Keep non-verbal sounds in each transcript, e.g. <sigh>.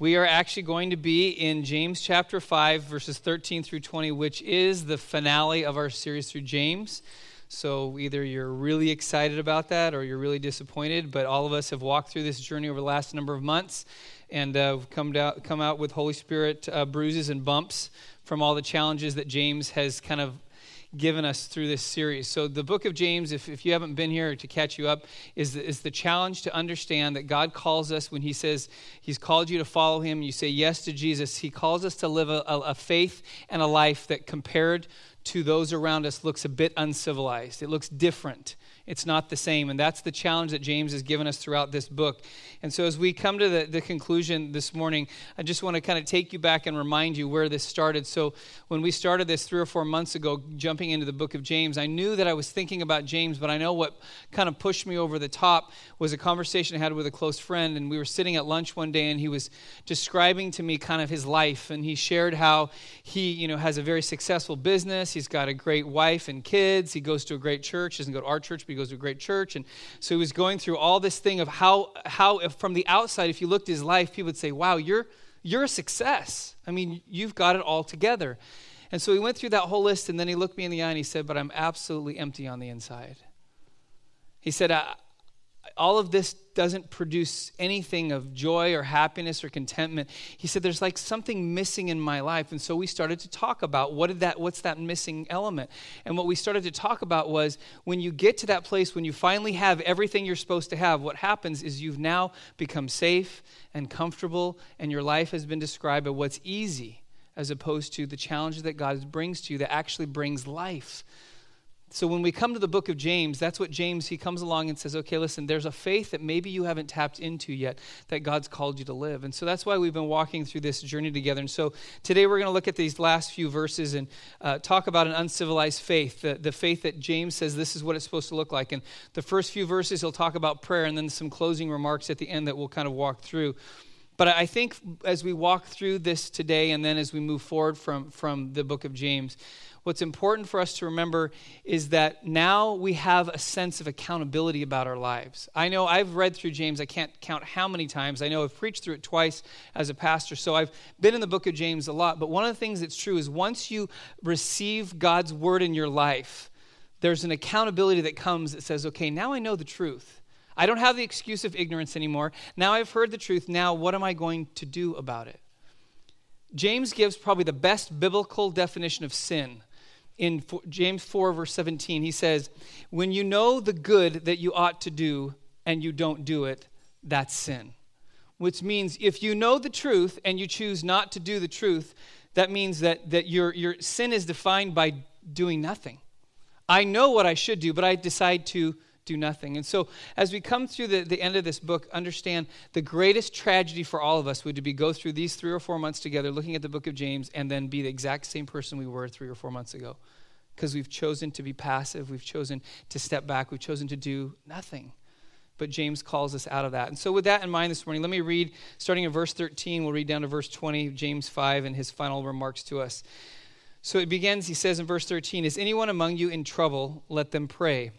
We are actually going to be in James chapter 5, verses 13 through 20, which is the finale of our series through James. So either you're really excited about that or you're really disappointed, but all of us have walked through this journey over the last number of months and uh, come, down, come out with Holy Spirit uh, bruises and bumps from all the challenges that James has kind of given us through this series. So, the book of James, if, if you haven't been here to catch you up, is the, is the challenge to understand that God calls us when He says He's called you to follow Him, you say yes to Jesus. He calls us to live a, a, a faith and a life that compared to those around us looks a bit uncivilized. It looks different. It's not the same. And that's the challenge that James has given us throughout this book. And so, as we come to the, the conclusion this morning, I just want to kind of take you back and remind you where this started. So, when we started this three or four months ago, jumping into the book of James, I knew that I was thinking about James, but I know what kind of pushed me over the top was a conversation I had with a close friend. And we were sitting at lunch one day, and he was describing to me kind of his life. And he shared how he, you know, has a very successful business. He's got a great wife and kids. He goes to a great church, he doesn't go to our church, but goes to a great church. And so he was going through all this thing of how, how from the outside, if you looked at his life, people would say, wow, you're, you're a success. I mean, you've got it all together. And so he went through that whole list, and then he looked me in the eye and he said, but I'm absolutely empty on the inside. He said, all of this doesn't produce anything of joy or happiness or contentment. He said there's like something missing in my life. And so we started to talk about what did that what's that missing element? And what we started to talk about was when you get to that place when you finally have everything you're supposed to have, what happens is you've now become safe and comfortable and your life has been described as what's easy as opposed to the challenges that God brings to you that actually brings life. So when we come to the book of James, that's what James, he comes along and says, okay, listen, there's a faith that maybe you haven't tapped into yet that God's called you to live. And so that's why we've been walking through this journey together. And so today we're going to look at these last few verses and uh, talk about an uncivilized faith, the, the faith that James says this is what it's supposed to look like. And the first few verses, he'll talk about prayer and then some closing remarks at the end that we'll kind of walk through. But I think as we walk through this today and then as we move forward from, from the book of James, what's important for us to remember is that now we have a sense of accountability about our lives. I know I've read through James, I can't count how many times. I know I've preached through it twice as a pastor, so I've been in the book of James a lot. But one of the things that's true is once you receive God's word in your life, there's an accountability that comes that says, okay, now I know the truth. I don't have the excuse of ignorance anymore. Now I've heard the truth. Now, what am I going to do about it? James gives probably the best biblical definition of sin in James 4, verse 17, he says, When you know the good that you ought to do and you don't do it, that's sin. Which means if you know the truth and you choose not to do the truth, that means that, that your, your sin is defined by doing nothing. I know what I should do, but I decide to do nothing. And so, as we come through the, the end of this book, understand the greatest tragedy for all of us would be go through these three or four months together looking at the book of James and then be the exact same person we were three or four months ago. Because we've chosen to be passive, we've chosen to step back, we've chosen to do nothing. But James calls us out of that. And so, with that in mind this morning, let me read, starting in verse 13, we'll read down to verse 20, James 5, and his final remarks to us. So it begins, he says in verse 13, Is anyone among you in trouble? Let them pray.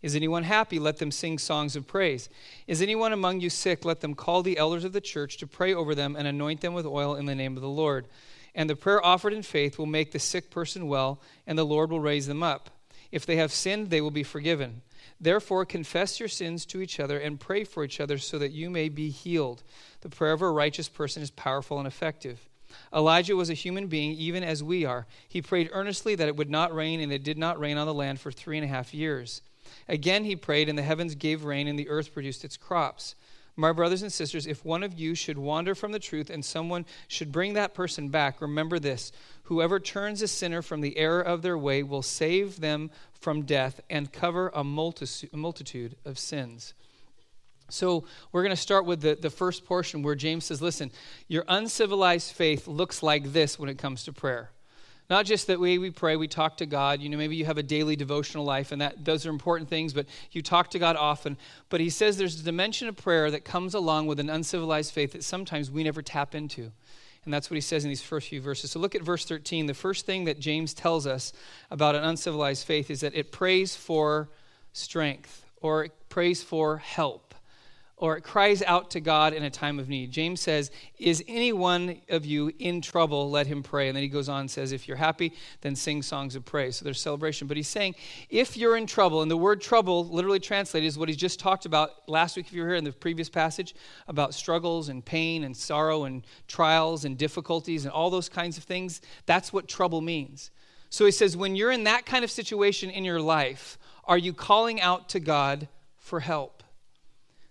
Is anyone happy? Let them sing songs of praise. Is anyone among you sick? Let them call the elders of the church to pray over them and anoint them with oil in the name of the Lord. And the prayer offered in faith will make the sick person well, and the Lord will raise them up. If they have sinned, they will be forgiven. Therefore, confess your sins to each other and pray for each other so that you may be healed. The prayer of a righteous person is powerful and effective. Elijah was a human being, even as we are. He prayed earnestly that it would not rain, and it did not rain on the land for three and a half years. Again he prayed, and the heavens gave rain, and the earth produced its crops. My brothers and sisters, if one of you should wander from the truth and someone should bring that person back, remember this whoever turns a sinner from the error of their way will save them from death and cover a multitude of sins. So, we're going to start with the, the first portion where James says, Listen, your uncivilized faith looks like this when it comes to prayer. Not just that way we pray, we talk to God. You know, maybe you have a daily devotional life, and that those are important things, but you talk to God often. But he says there's a dimension of prayer that comes along with an uncivilized faith that sometimes we never tap into. And that's what he says in these first few verses. So look at verse 13. The first thing that James tells us about an uncivilized faith is that it prays for strength or it prays for help or it cries out to God in a time of need. James says, Is any one of you in trouble? Let him pray. And then he goes on and says, If you're happy, then sing songs of praise. So there's celebration. But he's saying, If you're in trouble, and the word trouble, literally translated, is what he just talked about last week, if you were here in the previous passage, about struggles and pain and sorrow and trials and difficulties and all those kinds of things. That's what trouble means. So he says, When you're in that kind of situation in your life, are you calling out to God for help?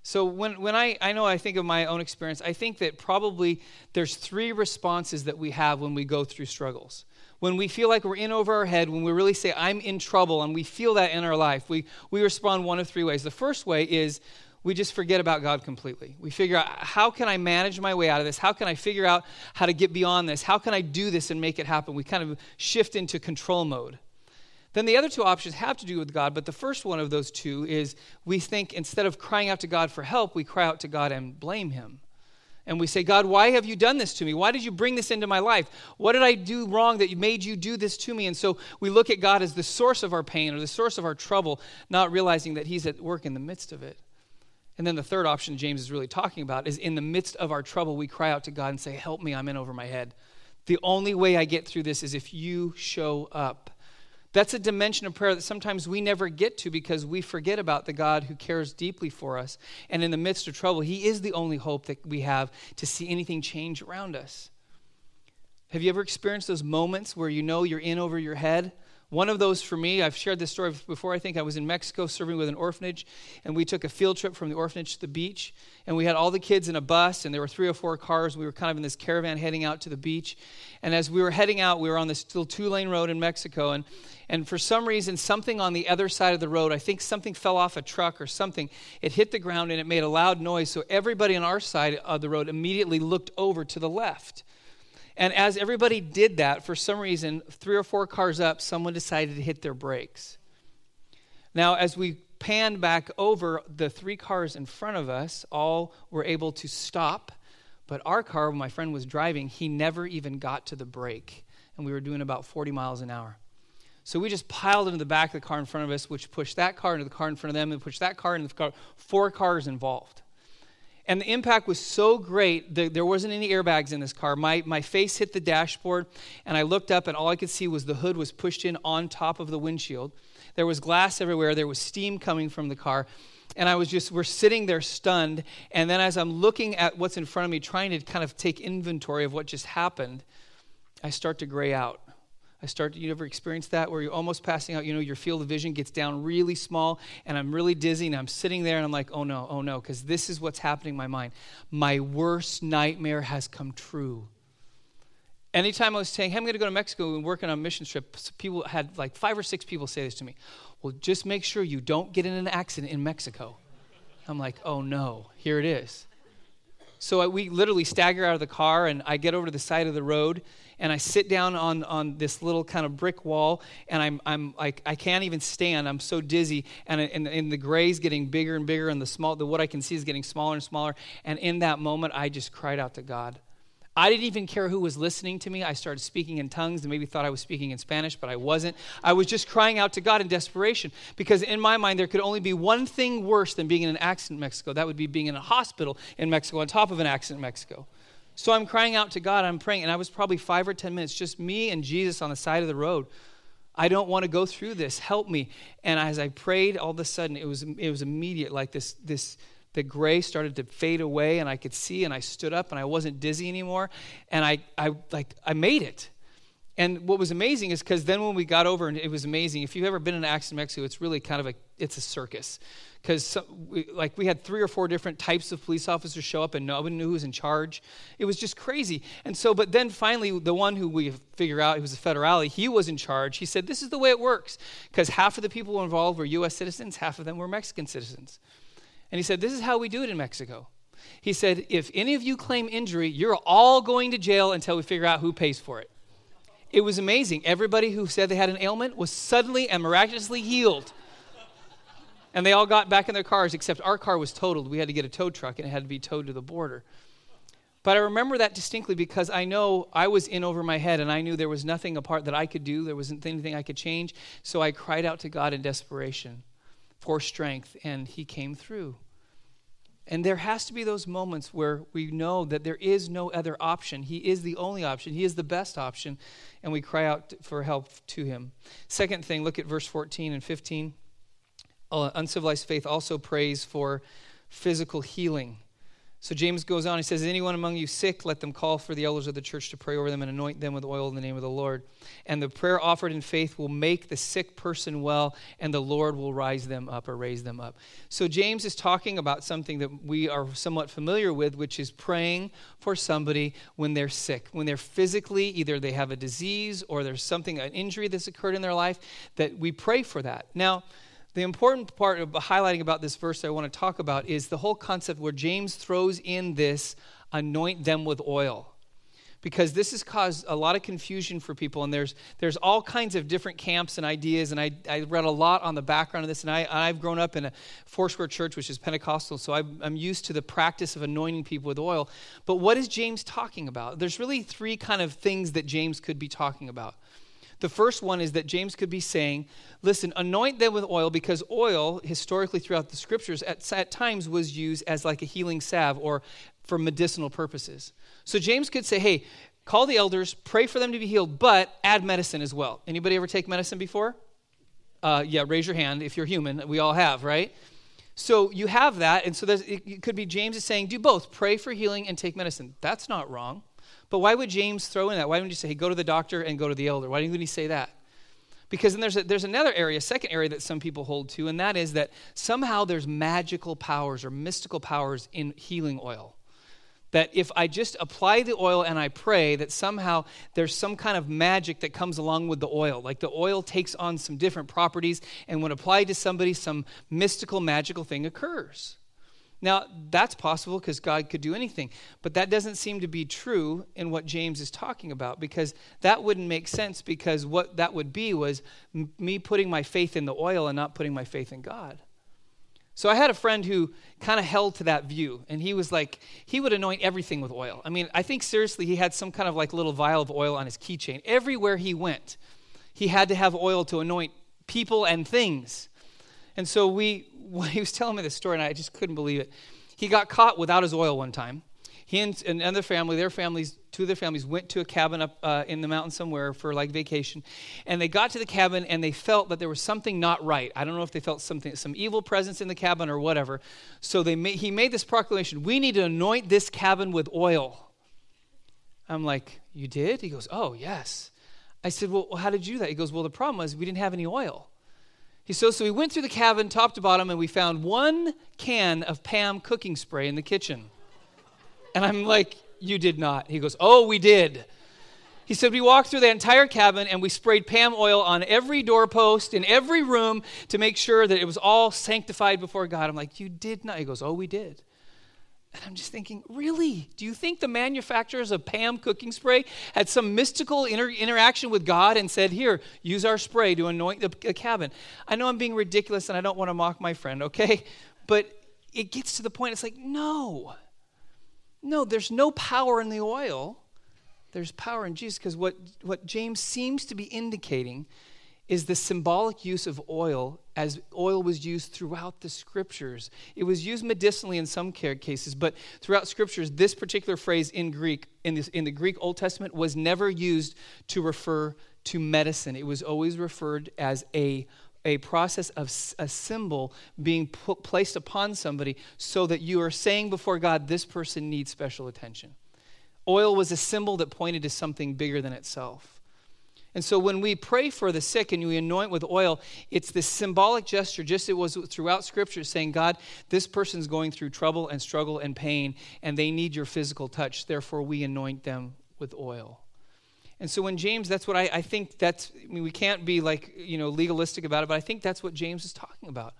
So when, when I, I know I think of my own experience, I think that probably there's three responses that we have when we go through struggles. When we feel like we're in over our head, when we really say, I'm in trouble, and we feel that in our life, we, we respond one of three ways. The first way is we just forget about God completely. We figure out, how can I manage my way out of this? How can I figure out how to get beyond this? How can I do this and make it happen? We kind of shift into control mode. Then the other two options have to do with God, but the first one of those two is we think instead of crying out to God for help, we cry out to God and blame Him. And we say, God, why have you done this to me? Why did you bring this into my life? What did I do wrong that made you do this to me? And so we look at God as the source of our pain or the source of our trouble, not realizing that He's at work in the midst of it. And then the third option James is really talking about is in the midst of our trouble, we cry out to God and say, Help me, I'm in over my head. The only way I get through this is if you show up. That's a dimension of prayer that sometimes we never get to because we forget about the God who cares deeply for us. And in the midst of trouble, He is the only hope that we have to see anything change around us. Have you ever experienced those moments where you know you're in over your head? One of those for me, I've shared this story before. I think I was in Mexico serving with an orphanage, and we took a field trip from the orphanage to the beach. And we had all the kids in a bus, and there were three or four cars. We were kind of in this caravan heading out to the beach. And as we were heading out, we were on this little two lane road in Mexico. And, and for some reason, something on the other side of the road, I think something fell off a truck or something, it hit the ground and it made a loud noise. So everybody on our side of the road immediately looked over to the left. And as everybody did that, for some reason, three or four cars up, someone decided to hit their brakes. Now, as we panned back over, the three cars in front of us all were able to stop. But our car, when my friend was driving, he never even got to the brake. And we were doing about 40 miles an hour. So we just piled into the back of the car in front of us, which pushed that car into the car in front of them, and pushed that car into the car. Four cars involved. And the impact was so great that there wasn't any airbags in this car. My, my face hit the dashboard, and I looked up, and all I could see was the hood was pushed in on top of the windshield. There was glass everywhere, there was steam coming from the car. And I was just, we're sitting there stunned. And then as I'm looking at what's in front of me, trying to kind of take inventory of what just happened, I start to gray out. I start, you ever experience that where you're almost passing out? You know, your field of vision gets down really small, and I'm really dizzy, and I'm sitting there, and I'm like, oh no, oh no, because this is what's happening in my mind. My worst nightmare has come true. Anytime I was saying, hey, I'm going to go to Mexico and work on a mission trip, people had like five or six people say this to me. Well, just make sure you don't get in an accident in Mexico. I'm like, oh no, here it is. So we literally stagger out of the car, and I get over to the side of the road, and I sit down on, on this little kind of brick wall, and I'm, I'm like, I can't even stand. I'm so dizzy, and, and, and the gray's getting bigger and bigger, and the small, the what I can see is getting smaller and smaller. And in that moment, I just cried out to God. I didn't even care who was listening to me. I started speaking in tongues and maybe thought I was speaking in Spanish, but I wasn't. I was just crying out to God in desperation because in my mind there could only be one thing worse than being in an accident in Mexico. That would be being in a hospital in Mexico on top of an accident in Mexico. So I'm crying out to God. I'm praying, and I was probably five or 10 minutes, just me and Jesus on the side of the road. I don't want to go through this. Help me. And as I prayed, all of a sudden it was it was immediate, like this this the gray started to fade away and I could see and I stood up and I wasn't dizzy anymore. And I I like I made it. And what was amazing is because then when we got over, and it was amazing. If you've ever been in in Mexico, it's really kind of a it's a circus because like we had three or four different types of police officers show up and nobody knew who was in charge it was just crazy and so but then finally the one who we figure out who was a federale he was in charge he said this is the way it works because half of the people involved were us citizens half of them were mexican citizens and he said this is how we do it in mexico he said if any of you claim injury you're all going to jail until we figure out who pays for it it was amazing everybody who said they had an ailment was suddenly and miraculously healed and they all got back in their cars, except our car was totaled. We had to get a tow truck, and it had to be towed to the border. But I remember that distinctly because I know I was in over my head, and I knew there was nothing apart that I could do. There wasn't anything I could change. So I cried out to God in desperation for strength, and He came through. And there has to be those moments where we know that there is no other option. He is the only option, He is the best option, and we cry out for help to Him. Second thing, look at verse 14 and 15. Uh, uncivilized faith also prays for physical healing. So James goes on, he says, Is anyone among you sick? Let them call for the elders of the church to pray over them and anoint them with oil in the name of the Lord. And the prayer offered in faith will make the sick person well, and the Lord will rise them up or raise them up. So James is talking about something that we are somewhat familiar with, which is praying for somebody when they're sick. When they're physically, either they have a disease or there's something, an injury that's occurred in their life, that we pray for that. Now, the important part of highlighting about this verse I want to talk about is the whole concept where James throws in this anoint them with oil. Because this has caused a lot of confusion for people, and there's there's all kinds of different camps and ideas. And I, I read a lot on the background of this, and I, I've grown up in a Foursquare church, which is Pentecostal, so I'm, I'm used to the practice of anointing people with oil. But what is James talking about? There's really three kind of things that James could be talking about. The first one is that James could be saying, listen, anoint them with oil because oil, historically throughout the scriptures, at, at times was used as like a healing salve or for medicinal purposes. So James could say, hey, call the elders, pray for them to be healed, but add medicine as well. Anybody ever take medicine before? Uh, yeah, raise your hand if you're human. We all have, right? So you have that, and so it could be James is saying, do both, pray for healing and take medicine. That's not wrong. But why would James throw in that? Why wouldn't he say, hey, go to the doctor and go to the elder? Why didn't he say that? Because then there's, a, there's another area, second area that some people hold to, and that is that somehow there's magical powers or mystical powers in healing oil. That if I just apply the oil and I pray, that somehow there's some kind of magic that comes along with the oil. Like the oil takes on some different properties, and when applied to somebody, some mystical, magical thing occurs. Now, that's possible because God could do anything, but that doesn't seem to be true in what James is talking about because that wouldn't make sense because what that would be was m- me putting my faith in the oil and not putting my faith in God. So I had a friend who kind of held to that view, and he was like, he would anoint everything with oil. I mean, I think seriously, he had some kind of like little vial of oil on his keychain. Everywhere he went, he had to have oil to anoint people and things. And so we, when he was telling me this story, and I just couldn't believe it. He got caught without his oil one time. He and another family, their families, two of their families, went to a cabin up uh, in the mountain somewhere for like vacation, and they got to the cabin and they felt that there was something not right. I don't know if they felt something, some evil presence in the cabin or whatever. So they made, he made this proclamation: "We need to anoint this cabin with oil." I'm like, "You did?" He goes, "Oh yes." I said, "Well, how did you do that?" He goes, "Well, the problem was we didn't have any oil." He says, so we went through the cabin top to bottom and we found one can of Pam cooking spray in the kitchen. And I'm like, you did not. He goes, oh, we did. He said, We walked through the entire cabin and we sprayed Pam oil on every doorpost in every room to make sure that it was all sanctified before God. I'm like, You did not. He goes, Oh, we did. And I'm just thinking, really? Do you think the manufacturers of Pam cooking spray had some mystical inter- interaction with God and said, Here, use our spray to anoint the, the cabin? I know I'm being ridiculous and I don't want to mock my friend, okay? But it gets to the point, it's like, no. No, there's no power in the oil. There's power in Jesus because what, what James seems to be indicating is the symbolic use of oil as oil was used throughout the scriptures. It was used medicinally in some cases, but throughout scriptures, this particular phrase in Greek, in, this, in the Greek Old Testament, was never used to refer to medicine. It was always referred as a a process of a symbol being put, placed upon somebody so that you are saying before God, this person needs special attention. Oil was a symbol that pointed to something bigger than itself. And so when we pray for the sick and we anoint with oil, it's this symbolic gesture, just it was throughout Scripture, saying, God, this person's going through trouble and struggle and pain, and they need your physical touch. Therefore, we anoint them with oil. And so when James, that's what I, I think that's, I mean, we can't be like, you know, legalistic about it, but I think that's what James is talking about.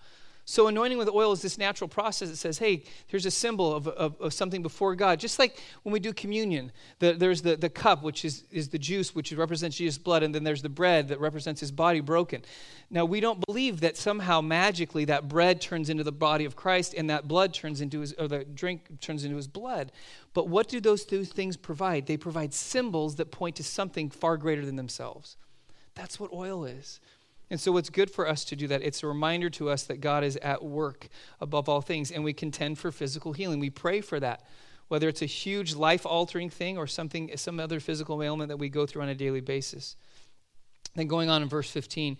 So, anointing with oil is this natural process that says, hey, here's a symbol of, of, of something before God. Just like when we do communion, the, there's the, the cup, which is, is the juice, which represents Jesus' blood, and then there's the bread that represents his body broken. Now, we don't believe that somehow magically that bread turns into the body of Christ and that blood turns into his, or the drink turns into his blood. But what do those two things provide? They provide symbols that point to something far greater than themselves. That's what oil is. And so, what's good for us to do that? It's a reminder to us that God is at work above all things, and we contend for physical healing. We pray for that, whether it's a huge life altering thing or something, some other physical ailment that we go through on a daily basis. Then, going on in verse 15,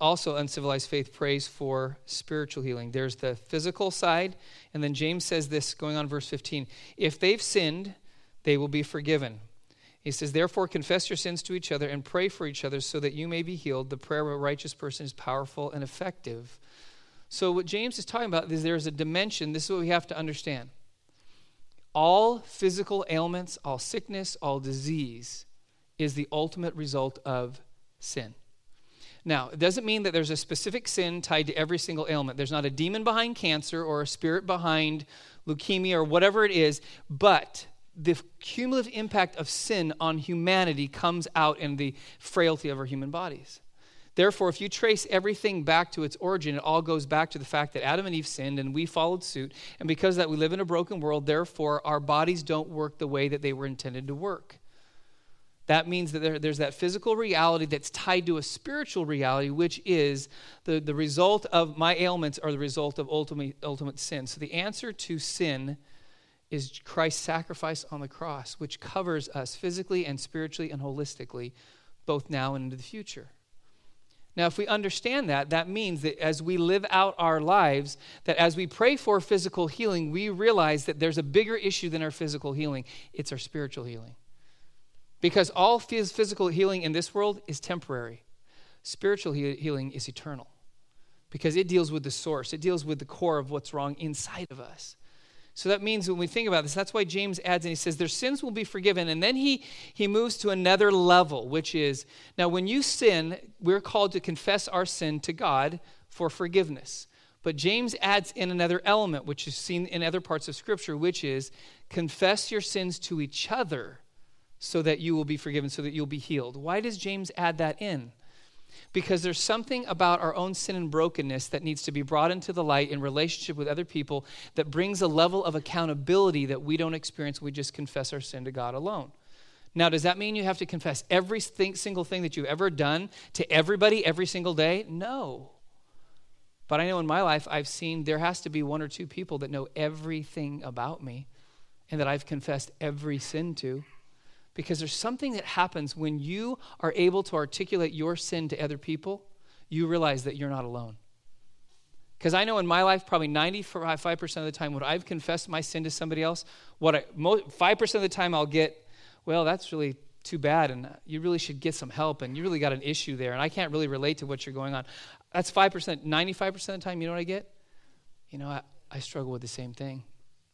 also uncivilized faith prays for spiritual healing. There's the physical side, and then James says this going on verse 15 if they've sinned, they will be forgiven. He says, Therefore, confess your sins to each other and pray for each other so that you may be healed. The prayer of a righteous person is powerful and effective. So, what James is talking about is there's a dimension. This is what we have to understand. All physical ailments, all sickness, all disease is the ultimate result of sin. Now, it doesn't mean that there's a specific sin tied to every single ailment. There's not a demon behind cancer or a spirit behind leukemia or whatever it is, but the cumulative impact of sin on humanity comes out in the frailty of our human bodies. Therefore, if you trace everything back to its origin, it all goes back to the fact that Adam and Eve sinned and we followed suit. And because that we live in a broken world, therefore our bodies don't work the way that they were intended to work. That means that there, there's that physical reality that's tied to a spiritual reality, which is the, the result of my ailments are the result of ultimate, ultimate sin. So the answer to sin is Christ's sacrifice on the cross, which covers us physically and spiritually and holistically, both now and into the future. Now, if we understand that, that means that as we live out our lives, that as we pray for physical healing, we realize that there's a bigger issue than our physical healing it's our spiritual healing. Because all physical healing in this world is temporary, spiritual healing is eternal. Because it deals with the source, it deals with the core of what's wrong inside of us. So that means when we think about this, that's why James adds and he says, Their sins will be forgiven. And then he, he moves to another level, which is now when you sin, we're called to confess our sin to God for forgiveness. But James adds in another element, which is seen in other parts of Scripture, which is confess your sins to each other so that you will be forgiven, so that you'll be healed. Why does James add that in? Because there's something about our own sin and brokenness that needs to be brought into the light in relationship with other people that brings a level of accountability that we don't experience we just confess our sin to God alone. Now, does that mean you have to confess every thing, single thing that you've ever done to everybody every single day? No. But I know in my life, I've seen there has to be one or two people that know everything about me and that I've confessed every sin to. Because there's something that happens when you are able to articulate your sin to other people, you realize that you're not alone. Because I know in my life, probably 95% of the time, when I've confessed my sin to somebody else, what I, 5% of the time I'll get, well, that's really too bad, and you really should get some help, and you really got an issue there, and I can't really relate to what you're going on. That's 5%. 95% of the time, you know what I get? You know, I, I struggle with the same thing.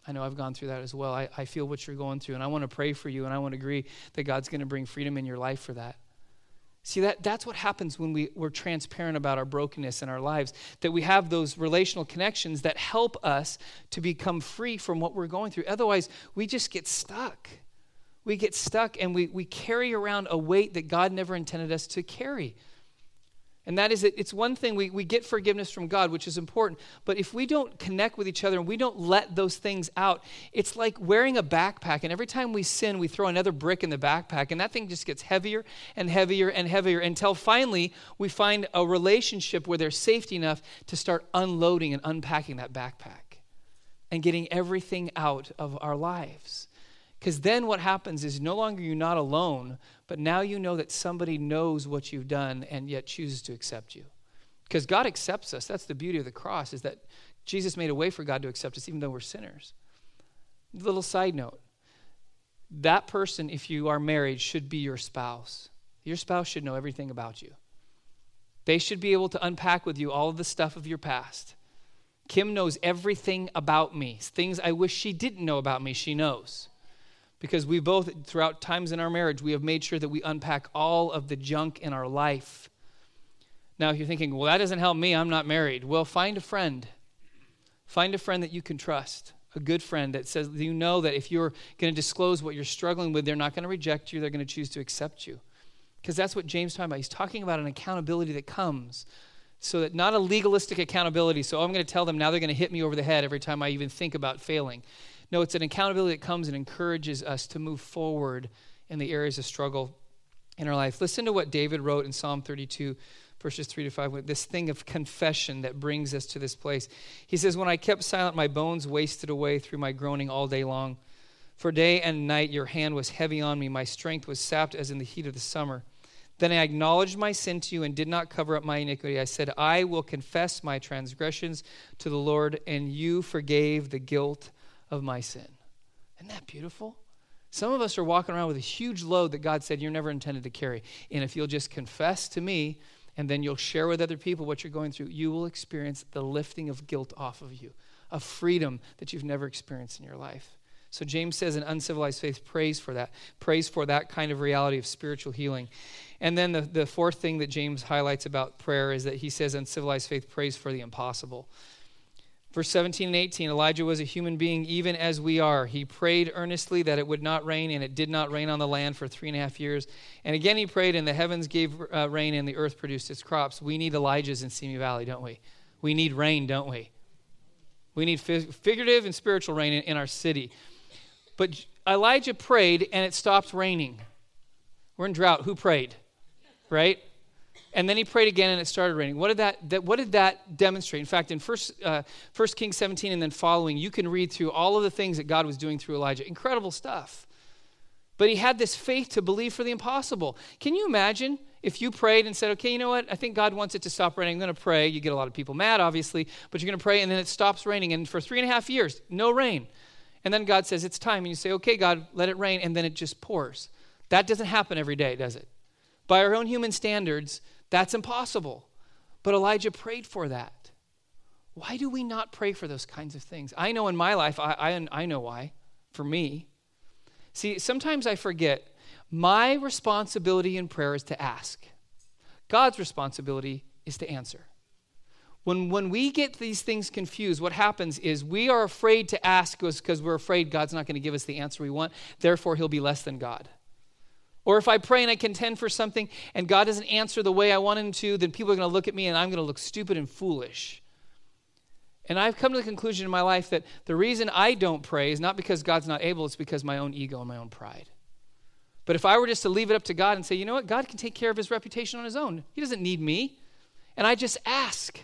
I know I've gone through that as well. I, I feel what you're going through, and I want to pray for you, and I want to agree that God's going to bring freedom in your life for that. See, that, that's what happens when we, we're transparent about our brokenness in our lives, that we have those relational connections that help us to become free from what we're going through. Otherwise, we just get stuck. We get stuck and we, we carry around a weight that God never intended us to carry. And that is that it's one thing we, we get forgiveness from God, which is important. But if we don't connect with each other and we don't let those things out, it's like wearing a backpack. And every time we sin, we throw another brick in the backpack. And that thing just gets heavier and heavier and heavier until finally we find a relationship where there's safety enough to start unloading and unpacking that backpack and getting everything out of our lives. Because then what happens is no longer you're not alone, but now you know that somebody knows what you've done and yet chooses to accept you. Because God accepts us. That's the beauty of the cross, is that Jesus made a way for God to accept us even though we're sinners. Little side note. That person, if you are married, should be your spouse. Your spouse should know everything about you. They should be able to unpack with you all of the stuff of your past. Kim knows everything about me. Things I wish she didn't know about me, she knows because we both, throughout times in our marriage, we have made sure that we unpack all of the junk in our life. Now, if you're thinking, well, that doesn't help me, I'm not married. Well, find a friend. Find a friend that you can trust, a good friend that says, you know that if you're going to disclose what you're struggling with, they're not going to reject you, they're going to choose to accept you. Because that's what James talking about. He's talking about an accountability that comes. So that not a legalistic accountability. So I'm going to tell them now they're going to hit me over the head every time I even think about failing. No, it's an accountability that comes and encourages us to move forward in the areas of struggle in our life. Listen to what David wrote in Psalm 32, verses 3 to 5, this thing of confession that brings us to this place. He says, When I kept silent, my bones wasted away through my groaning all day long. For day and night your hand was heavy on me, my strength was sapped as in the heat of the summer. Then I acknowledged my sin to you and did not cover up my iniquity. I said, I will confess my transgressions to the Lord, and you forgave the guilt of my sin. Isn't that beautiful? Some of us are walking around with a huge load that God said you're never intended to carry. And if you'll just confess to me and then you'll share with other people what you're going through, you will experience the lifting of guilt off of you, a freedom that you've never experienced in your life. So James says an uncivilized faith prays for that, prays for that kind of reality of spiritual healing. And then the, the fourth thing that James highlights about prayer is that he says uncivilized faith prays for the impossible. Verse 17 and 18 Elijah was a human being even as we are. He prayed earnestly that it would not rain, and it did not rain on the land for three and a half years. And again he prayed, and the heavens gave uh, rain, and the earth produced its crops. We need Elijahs in Simi Valley, don't we? We need rain, don't we? We need figurative and spiritual rain in, in our city. But Elijah prayed, and it stopped raining. We're in drought. Who prayed? Right? And then he prayed again and it started raining. What did that, that what did that demonstrate? In fact in first, uh, first kings 17 and then following you can read through all of the things that god was doing through elijah. Incredible stuff. But he had this faith to believe for the impossible. Can you imagine if you prayed and said okay you know what? I think god wants it to stop raining. I'm going to pray. You get a lot of people mad obviously but you're going to pray and then it stops raining. And for three and a half years no rain. And then god says it's time. And you say okay god let it rain. And then it just pours. That doesn't happen every day does it? By our own human standards that's impossible. But Elijah prayed for that. Why do we not pray for those kinds of things? I know in my life, I, I, I know why. For me. See, sometimes I forget my responsibility in prayer is to ask, God's responsibility is to answer. When, when we get these things confused, what happens is we are afraid to ask because we're afraid God's not going to give us the answer we want. Therefore, he'll be less than God. Or if I pray and I contend for something and God doesn't answer the way I want him to, then people are going to look at me and I'm going to look stupid and foolish. And I've come to the conclusion in my life that the reason I don't pray is not because God's not able, it's because my own ego and my own pride. But if I were just to leave it up to God and say, you know what, God can take care of his reputation on his own, he doesn't need me. And I just ask,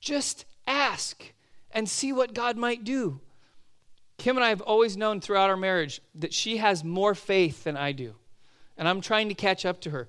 just ask and see what God might do. Kim and I have always known throughout our marriage that she has more faith than I do and I'm trying to catch up to her.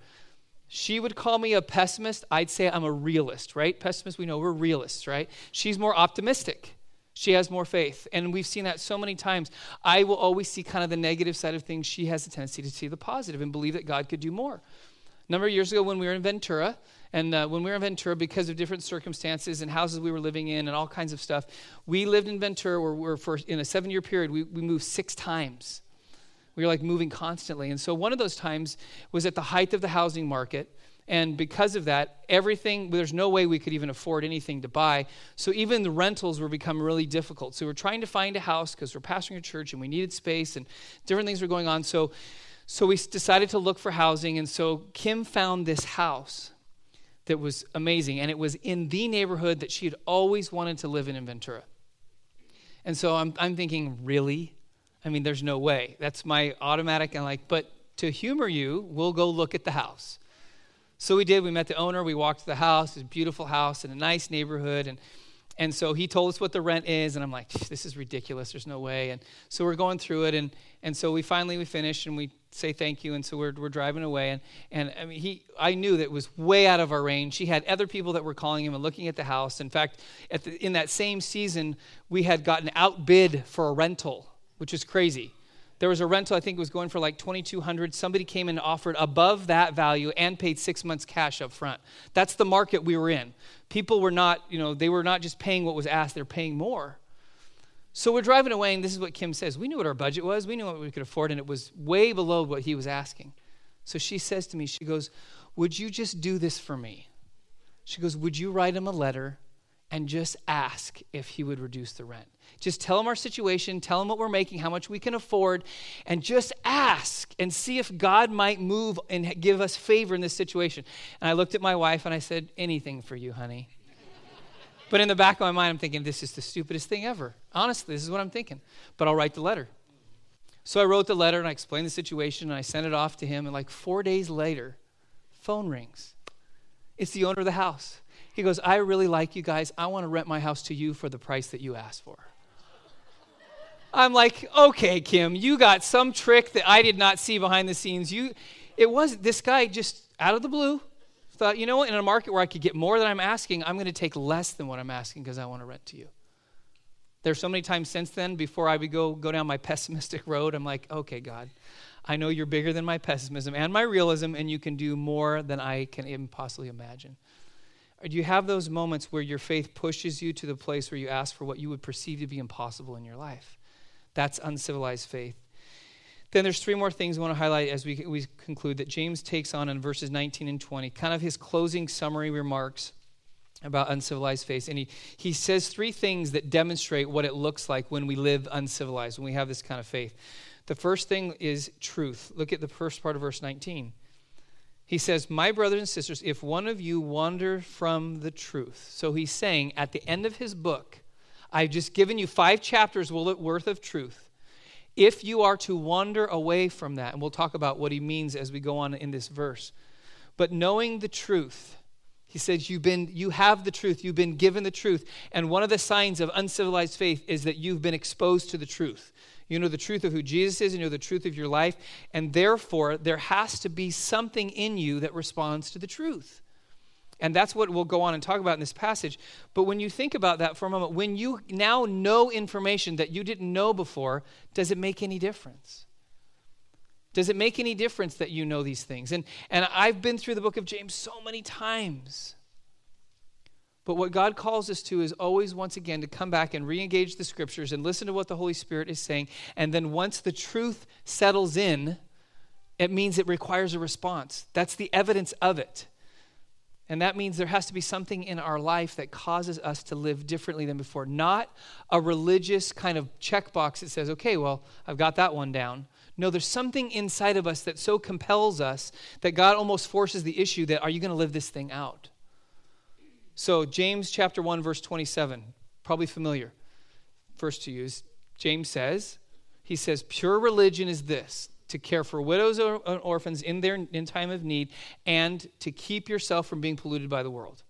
She would call me a pessimist. I'd say I'm a realist, right? Pessimists, we know we're realists, right? She's more optimistic. She has more faith. And we've seen that so many times. I will always see kind of the negative side of things. She has a tendency to see the positive and believe that God could do more. A number of years ago, when we were in Ventura, and uh, when we were in Ventura, because of different circumstances and houses we were living in and all kinds of stuff, we lived in Ventura where we were for, in a seven year period, we, we moved six times. We were like moving constantly. And so one of those times was at the height of the housing market. And because of that, everything, there's no way we could even afford anything to buy. So even the rentals were becoming really difficult. So we're trying to find a house because we're pastoring a church and we needed space and different things were going on. So, so we decided to look for housing. And so Kim found this house that was amazing. And it was in the neighborhood that she had always wanted to live in in Ventura. And so I'm, I'm thinking, really? I mean, there's no way. That's my automatic. And like, but to humor you, we'll go look at the house. So we did. We met the owner. We walked to the house. It's a beautiful house in a nice neighborhood. And, and so he told us what the rent is. And I'm like, this is ridiculous. There's no way. And so we're going through it. And, and so we finally, we finish and we say thank you. And so we're, we're driving away. And, and I mean, he, I knew that it was way out of our range. He had other people that were calling him and looking at the house. In fact, at the, in that same season, we had gotten outbid for a rental which is crazy. There was a rental, I think it was going for like 2200 Somebody came and offered above that value and paid six months cash up front. That's the market we were in. People were not, you know, they were not just paying what was asked, they're paying more. So we're driving away, and this is what Kim says. We knew what our budget was, we knew what we could afford, and it was way below what he was asking. So she says to me, She goes, Would you just do this for me? She goes, Would you write him a letter and just ask if he would reduce the rent? Just tell them our situation, tell them what we're making, how much we can afford, and just ask and see if God might move and give us favor in this situation. And I looked at my wife and I said, Anything for you, honey. but in the back of my mind, I'm thinking, This is the stupidest thing ever. Honestly, this is what I'm thinking. But I'll write the letter. So I wrote the letter and I explained the situation and I sent it off to him. And like four days later, phone rings. It's the owner of the house. He goes, I really like you guys. I want to rent my house to you for the price that you asked for. I'm like, okay, Kim, you got some trick that I did not see behind the scenes. You, it was this guy just out of the blue thought, you know what? In a market where I could get more than I'm asking, I'm going to take less than what I'm asking because I want to rent to you. There's so many times since then, before I would go go down my <laughs> pessimistic road, I'm like, okay, God, I know you're bigger than my pessimism and my realism, and you can do more than I can even possibly imagine. Or do you have those moments where your faith pushes you to the place where you ask for what you would perceive to be impossible in your life? That's uncivilized faith. Then there's three more things I want to highlight as we, we conclude that James takes on in verses 19 and 20, kind of his closing summary remarks about uncivilized faith. And he, he says three things that demonstrate what it looks like when we live uncivilized, when we have this kind of faith. The first thing is truth. Look at the first part of verse 19. He says, My brothers and sisters, if one of you wander from the truth. So he's saying at the end of his book, I've just given you five chapters worth of truth. If you are to wander away from that, and we'll talk about what he means as we go on in this verse, but knowing the truth, he says, you've been, you have the truth, you've been given the truth. And one of the signs of uncivilized faith is that you've been exposed to the truth. You know the truth of who Jesus is, and you know the truth of your life, and therefore there has to be something in you that responds to the truth. And that's what we'll go on and talk about in this passage. But when you think about that for a moment, when you now know information that you didn't know before, does it make any difference? Does it make any difference that you know these things? And, and I've been through the book of James so many times. But what God calls us to is always, once again, to come back and re engage the scriptures and listen to what the Holy Spirit is saying. And then once the truth settles in, it means it requires a response. That's the evidence of it. And that means there has to be something in our life that causes us to live differently than before. Not a religious kind of checkbox that says, okay, well, I've got that one down. No, there's something inside of us that so compels us that God almost forces the issue that are you going to live this thing out? So, James chapter 1, verse 27, probably familiar. First to use, James says, he says, pure religion is this to care for widows and orphans in their in time of need and to keep yourself from being polluted by the world.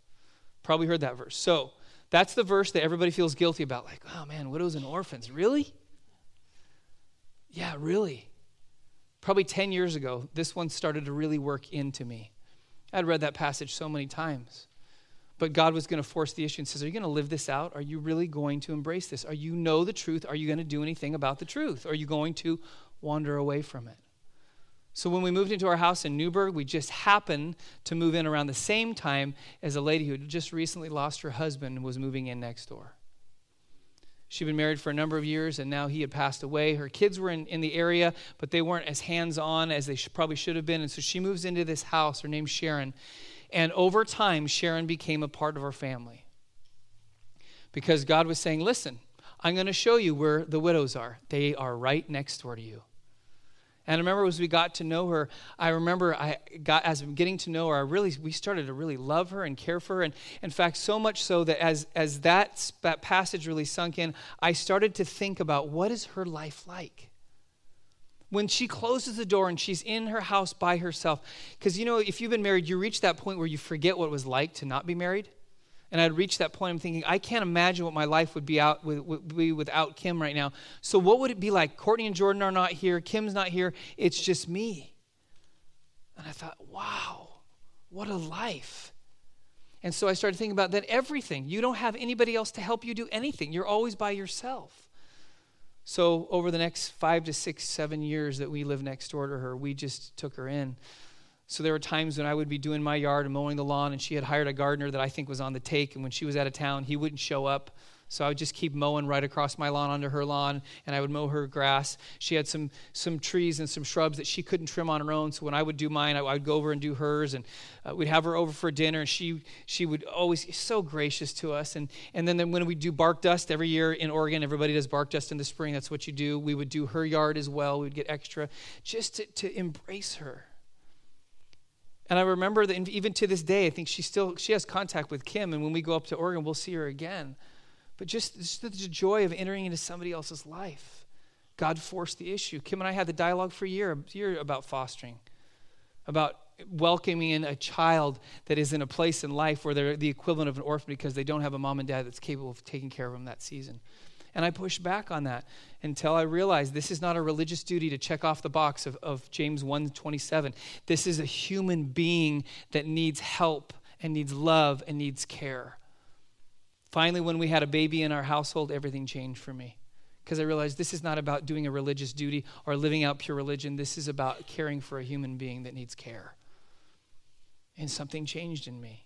Probably heard that verse. So that's the verse that everybody feels guilty about like oh man widows and orphans really? Yeah really. Probably 10 years ago this one started to really work into me. I'd read that passage so many times. But god was going to force the issue and says are you going to live this out? Are you really going to embrace this? Are you know the truth? Are you going to do anything about the truth? Are you going to wander away from it. So when we moved into our house in Newberg, we just happened to move in around the same time as a lady who had just recently lost her husband and was moving in next door. She'd been married for a number of years and now he had passed away. Her kids were in, in the area, but they weren't as hands on as they probably should have been. And so she moves into this house. Her name's Sharon. And over time, Sharon became a part of our family. Because God was saying, listen, I'm going to show you where the widows are. They are right next door to you. And I remember as we got to know her, I remember I got as I'm getting to know her, I really we started to really love her and care for her. And in fact, so much so that as as that, that passage really sunk in, I started to think about what is her life like? When she closes the door and she's in her house by herself. Because you know, if you've been married, you reach that point where you forget what it was like to not be married and I'd reached that point. I'm thinking, I can't imagine what my life would be out with, would be without Kim right now. So what would it be like? Courtney and Jordan are not here. Kim's not here. It's just me. And I thought, wow, what a life. And so I started thinking about that everything. You don't have anybody else to help you do anything. You're always by yourself. So over the next five to six, seven years that we lived next door to her, we just took her in. So there were times when I would be doing my yard and mowing the lawn, and she had hired a gardener that I think was on the take. And when she was out of town, he wouldn't show up. So I would just keep mowing right across my lawn under her lawn, and I would mow her grass. She had some some trees and some shrubs that she couldn't trim on her own. So when I would do mine, I, I would go over and do hers, and uh, we'd have her over for dinner. And she she would always so gracious to us. And and then, then when we do bark dust every year in Oregon, everybody does bark dust in the spring. That's what you do. We would do her yard as well. We would get extra just to, to embrace her and I remember that even to this day, I think she still she has contact with Kim, and when we go up to Oregon, we'll see her again. But just, just the joy of entering into somebody else's life. God forced the issue. Kim and I had the dialogue for a year, a year about fostering, about welcoming in a child that is in a place in life where they're the equivalent of an orphan because they don't have a mom and dad that's capable of taking care of them that season. And I pushed back on that until I realized this is not a religious duty to check off the box of, of James 1:27. This is a human being that needs help and needs love and needs care. Finally, when we had a baby in our household, everything changed for me. Because I realized this is not about doing a religious duty or living out pure religion. This is about caring for a human being that needs care. And something changed in me.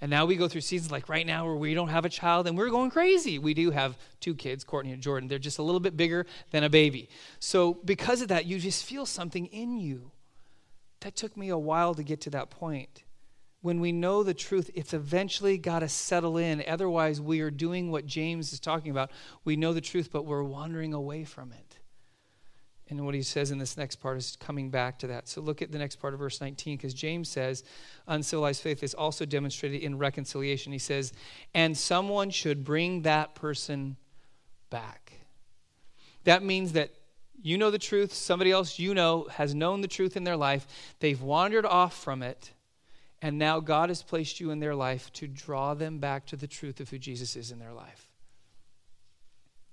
And now we go through seasons like right now where we don't have a child and we're going crazy. We do have two kids, Courtney and Jordan. They're just a little bit bigger than a baby. So, because of that, you just feel something in you. That took me a while to get to that point. When we know the truth, it's eventually got to settle in. Otherwise, we are doing what James is talking about. We know the truth, but we're wandering away from it. And what he says in this next part is coming back to that. So look at the next part of verse 19, because James says uncivilized faith is also demonstrated in reconciliation. He says, and someone should bring that person back. That means that you know the truth, somebody else you know has known the truth in their life, they've wandered off from it, and now God has placed you in their life to draw them back to the truth of who Jesus is in their life.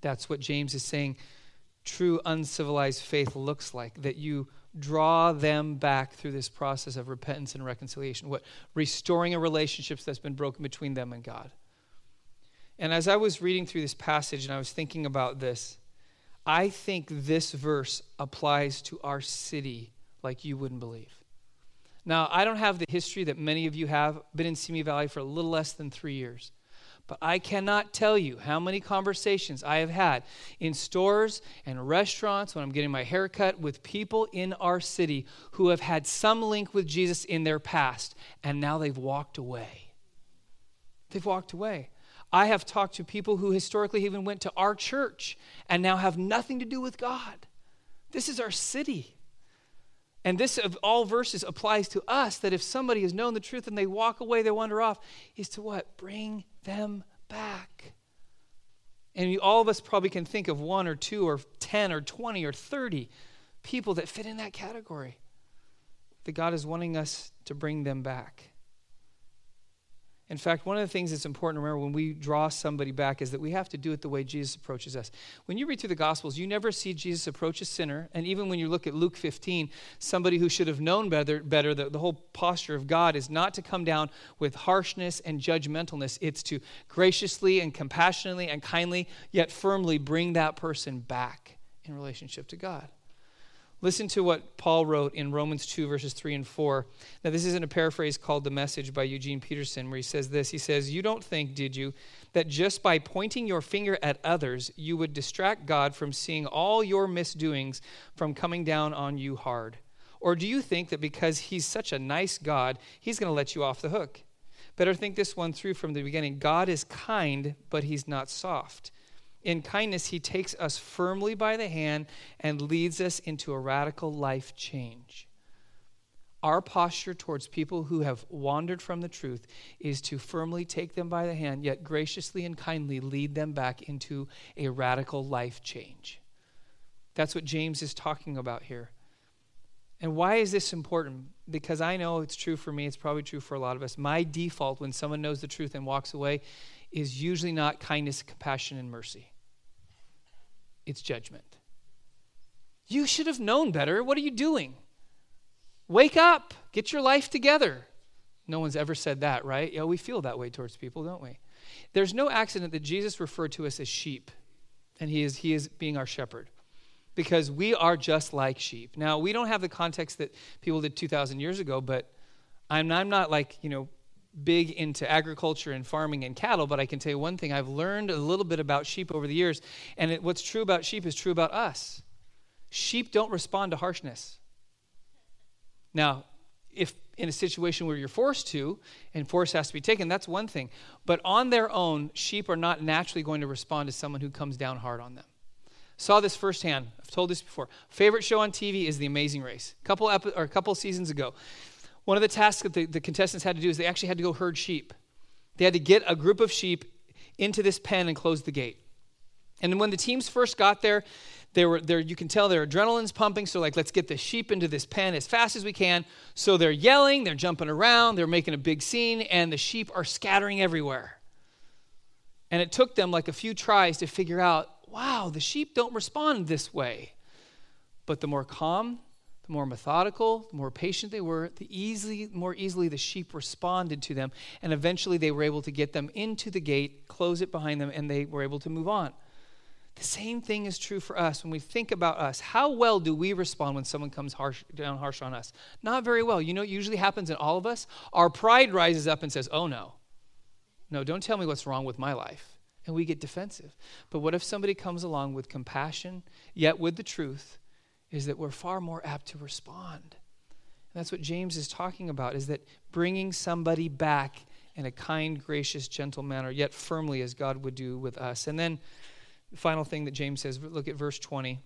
That's what James is saying true uncivilized faith looks like, that you draw them back through this process of repentance and reconciliation, what restoring a relationship that's been broken between them and God. And as I was reading through this passage and I was thinking about this, I think this verse applies to our city like you wouldn't believe. Now, I don't have the history that many of you have, been in Simi Valley for a little less than three years. But I cannot tell you how many conversations I have had in stores and restaurants when I'm getting my hair cut with people in our city who have had some link with Jesus in their past and now they've walked away. They've walked away. I have talked to people who historically even went to our church and now have nothing to do with God. This is our city. And this of all verses applies to us that if somebody has known the truth and they walk away, they wander off, is to what? Bring them back. And all of us probably can think of one or two or 10 or 20 or 30 people that fit in that category. That God is wanting us to bring them back. In fact, one of the things that's important to remember when we draw somebody back is that we have to do it the way Jesus approaches us. When you read through the Gospels, you never see Jesus approach a sinner. And even when you look at Luke 15, somebody who should have known better, better the, the whole posture of God is not to come down with harshness and judgmentalness. It's to graciously and compassionately and kindly, yet firmly bring that person back in relationship to God. Listen to what Paul wrote in Romans 2, verses 3 and 4. Now, this isn't a paraphrase called The Message by Eugene Peterson, where he says this. He says, You don't think, did you, that just by pointing your finger at others, you would distract God from seeing all your misdoings from coming down on you hard? Or do you think that because he's such a nice God, he's going to let you off the hook? Better think this one through from the beginning. God is kind, but he's not soft. In kindness, he takes us firmly by the hand and leads us into a radical life change. Our posture towards people who have wandered from the truth is to firmly take them by the hand, yet graciously and kindly lead them back into a radical life change. That's what James is talking about here. And why is this important? Because I know it's true for me, it's probably true for a lot of us. My default when someone knows the truth and walks away is usually not kindness, compassion, and mercy it's judgment. You should have known better. What are you doing? Wake up, get your life together. No one's ever said that, right? Yeah, we feel that way towards people, don't we? There's no accident that Jesus referred to us as sheep, and he is, he is being our shepherd because we are just like sheep. Now, we don't have the context that people did 2,000 years ago, but I'm, I'm not like, you know, big into agriculture and farming and cattle, but I can tell you one thing I've learned a little bit about sheep over the years, and it, what's true about sheep is true about us. Sheep don't respond to harshness. Now, if in a situation where you're forced to and force has to be taken, that's one thing. But on their own, sheep are not naturally going to respond to someone who comes down hard on them. Saw this firsthand. I've told this before. Favorite show on TV is The Amazing Race. Couple epi- or a couple seasons ago, one of the tasks that the, the contestants had to do is they actually had to go herd sheep. They had to get a group of sheep into this pen and close the gate. And when the teams first got there, they were there you can tell their adrenaline's pumping so like let's get the sheep into this pen as fast as we can so they're yelling they're jumping around they're making a big scene and the sheep are scattering everywhere and it took them like a few tries to figure out wow the sheep don't respond this way but the more calm the more methodical the more patient they were the easily more easily the sheep responded to them and eventually they were able to get them into the gate close it behind them and they were able to move on the same thing is true for us when we think about us. How well do we respond when someone comes harsh, down harsh on us? Not very well. You know what usually happens in all of us? Our pride rises up and says, Oh no. No, don't tell me what's wrong with my life. And we get defensive. But what if somebody comes along with compassion, yet with the truth, is that we're far more apt to respond. And that's what James is talking about, is that bringing somebody back in a kind, gracious, gentle manner, yet firmly as God would do with us. And then the final thing that James says, look at verse 20.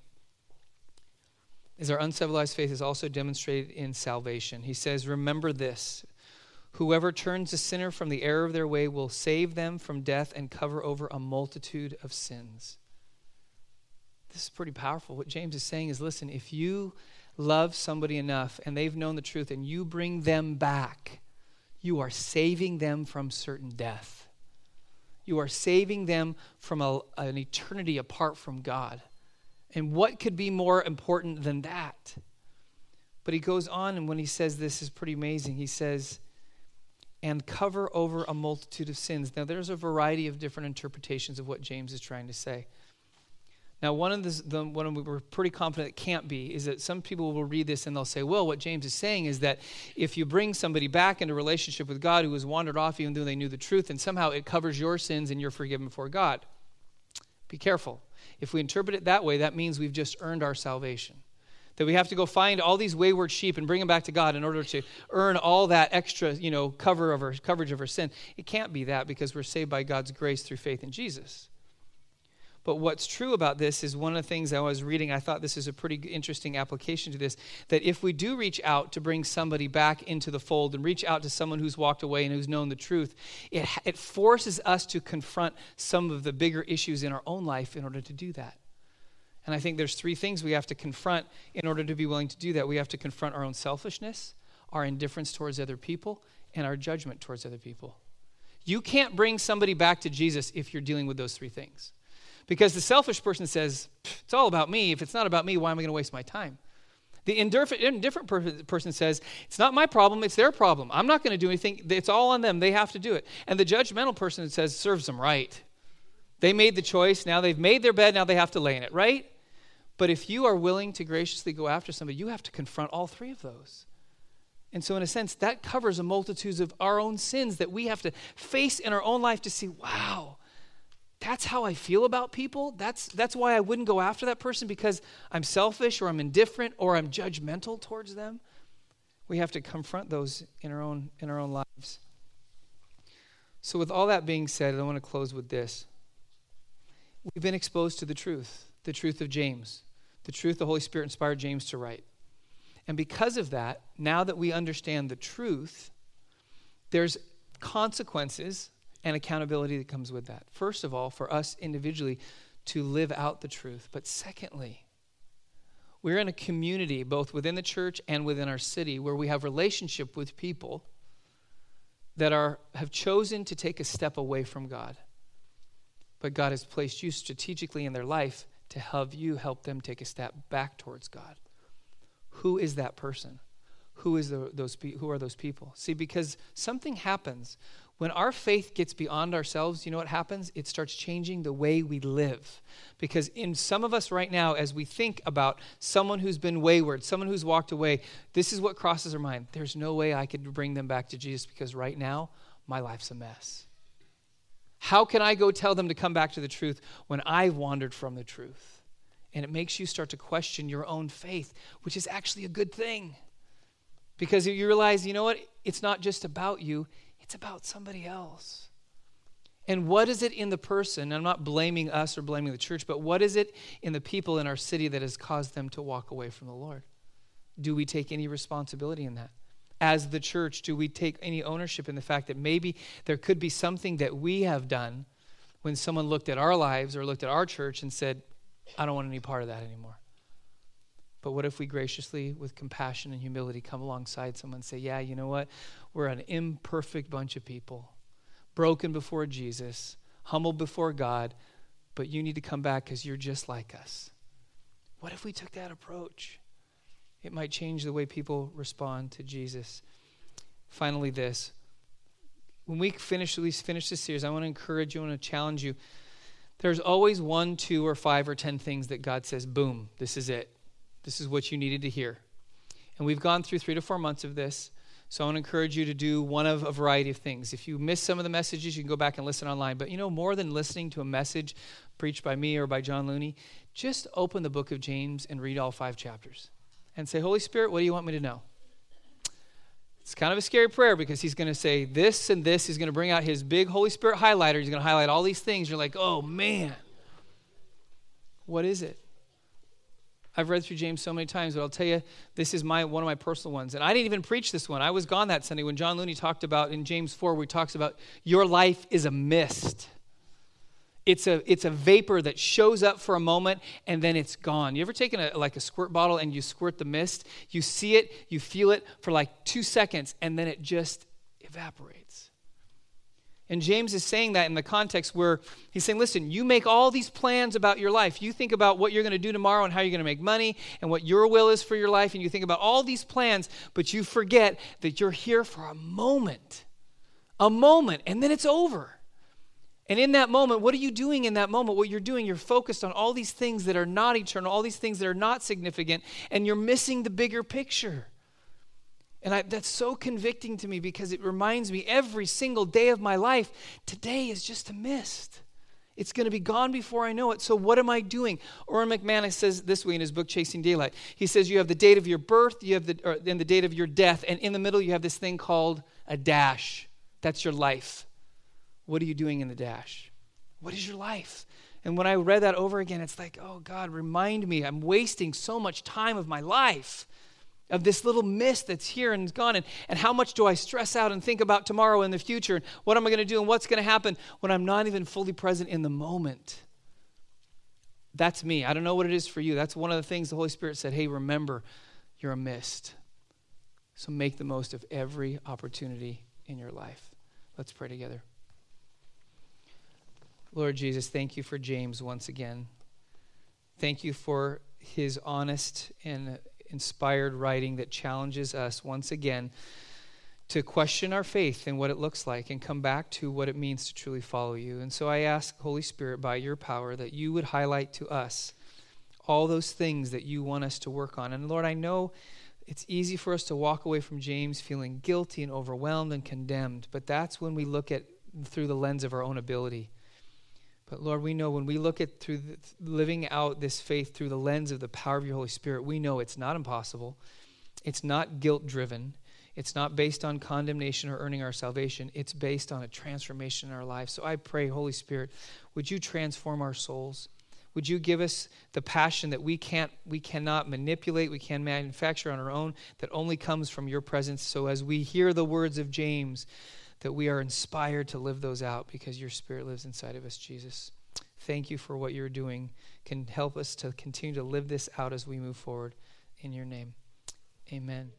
Is our uncivilized faith is also demonstrated in salvation. He says, Remember this whoever turns a sinner from the error of their way will save them from death and cover over a multitude of sins. This is pretty powerful. What James is saying is listen, if you love somebody enough and they've known the truth and you bring them back, you are saving them from certain death. You are saving them from a, an eternity apart from God. And what could be more important than that? But he goes on, and when he says this is pretty amazing. He says, and cover over a multitude of sins. Now, there's a variety of different interpretations of what James is trying to say. Now, one of the, the one we are pretty confident it can't be is that some people will read this and they'll say, well, what James is saying is that if you bring somebody back into relationship with God who has wandered off even though they knew the truth, and somehow it covers your sins and you're forgiven before God. Be careful. If we interpret it that way, that means we've just earned our salvation. That we have to go find all these wayward sheep and bring them back to God in order to earn all that extra, you know, cover of our, coverage of our sin. It can't be that because we're saved by God's grace through faith in Jesus. But what's true about this is one of the things I was reading, I thought this is a pretty interesting application to this that if we do reach out to bring somebody back into the fold and reach out to someone who's walked away and who's known the truth, it, it forces us to confront some of the bigger issues in our own life in order to do that. And I think there's three things we have to confront in order to be willing to do that. We have to confront our own selfishness, our indifference towards other people, and our judgment towards other people. You can't bring somebody back to Jesus if you're dealing with those three things. Because the selfish person says, it's all about me. If it's not about me, why am I going to waste my time? The indifferent person says, It's not my problem, it's their problem. I'm not going to do anything. It's all on them. They have to do it. And the judgmental person says, Serves them right. They made the choice. Now they've made their bed. Now they have to lay in it, right? But if you are willing to graciously go after somebody, you have to confront all three of those. And so, in a sense, that covers a multitude of our own sins that we have to face in our own life to see, wow, that's how I feel about people. That's, that's why I wouldn't go after that person because I'm selfish or I'm indifferent or I'm judgmental towards them. We have to confront those in our own, in our own lives. So, with all that being said, I want to close with this. We've been exposed to the truth, the truth of James, the truth the Holy Spirit inspired James to write. And because of that, now that we understand the truth, there's consequences and accountability that comes with that. First of all, for us individually to live out the truth. But secondly, we're in a community, both within the church and within our city, where we have relationship with people that are, have chosen to take a step away from God. But God has placed you strategically in their life to help you help them take a step back towards God. Who is that person? Who, is the, those, who are those people? See, because something happens when our faith gets beyond ourselves, you know what happens? It starts changing the way we live. Because in some of us right now, as we think about someone who's been wayward, someone who's walked away, this is what crosses our mind. There's no way I could bring them back to Jesus because right now, my life's a mess. How can I go tell them to come back to the truth when I've wandered from the truth? And it makes you start to question your own faith, which is actually a good thing. Because you realize, you know what? It's not just about you, it's about somebody else. And what is it in the person? I'm not blaming us or blaming the church, but what is it in the people in our city that has caused them to walk away from the Lord? Do we take any responsibility in that? As the church, do we take any ownership in the fact that maybe there could be something that we have done when someone looked at our lives or looked at our church and said, I don't want any part of that anymore. But what if we graciously, with compassion and humility, come alongside someone and say, Yeah, you know what? We're an imperfect bunch of people, broken before Jesus, humbled before God, but you need to come back because you're just like us. What if we took that approach? It might change the way people respond to Jesus. Finally, this. When we finish, at least finish this series, I want to encourage you, I want to challenge you. There's always one, two, or five, or ten things that God says, boom, this is it. This is what you needed to hear. And we've gone through three to four months of this. So I want to encourage you to do one of a variety of things. If you miss some of the messages, you can go back and listen online. But you know, more than listening to a message preached by me or by John Looney, just open the book of James and read all five chapters and say, Holy Spirit, what do you want me to know? It's kind of a scary prayer because he's going to say this and this. He's going to bring out his big Holy Spirit highlighter. He's going to highlight all these things. You're like, oh man, what is it? I've read through James so many times, but I'll tell you, this is my one of my personal ones. And I didn't even preach this one. I was gone that Sunday when John Looney talked about in James 4, where he talks about your life is a mist. It's a, it's a vapor that shows up for a moment and then it's gone. You ever taken a, like a squirt bottle and you squirt the mist? You see it, you feel it for like two seconds, and then it just evaporates. And James is saying that in the context where he's saying, listen, you make all these plans about your life. You think about what you're going to do tomorrow and how you're going to make money and what your will is for your life. And you think about all these plans, but you forget that you're here for a moment. A moment, and then it's over. And in that moment, what are you doing in that moment? What you're doing, you're focused on all these things that are not eternal, all these things that are not significant, and you're missing the bigger picture. And I, that's so convicting to me because it reminds me every single day of my life, today is just a mist. It's going to be gone before I know it. So, what am I doing? Erwin McManus says this way in his book, Chasing Daylight. He says, You have the date of your birth, you have the, or, and the date of your death, and in the middle, you have this thing called a dash. That's your life. What are you doing in the dash? What is your life? And when I read that over again, it's like, oh God, remind me, I'm wasting so much time of my life of this little mist that's here and gone. And, and how much do I stress out and think about tomorrow and the future? And what am I going to do and what's going to happen when I'm not even fully present in the moment? That's me. I don't know what it is for you. That's one of the things the Holy Spirit said hey, remember, you're a mist. So make the most of every opportunity in your life. Let's pray together. Lord Jesus, thank you for James once again. Thank you for his honest and inspired writing that challenges us once again to question our faith and what it looks like and come back to what it means to truly follow you. And so I ask, Holy Spirit, by your power, that you would highlight to us all those things that you want us to work on. And Lord, I know it's easy for us to walk away from James feeling guilty and overwhelmed and condemned, but that's when we look at through the lens of our own ability. But Lord, we know when we look at through the, living out this faith through the lens of the power of your Holy Spirit, we know it's not impossible. It's not guilt driven. It's not based on condemnation or earning our salvation. It's based on a transformation in our lives. So I pray, Holy Spirit, would you transform our souls? Would you give us the passion that we can't we cannot manipulate, we can manufacture on our own that only comes from your presence. So as we hear the words of James, that we are inspired to live those out because your spirit lives inside of us, Jesus. Thank you for what you're doing. Can help us to continue to live this out as we move forward. In your name, amen.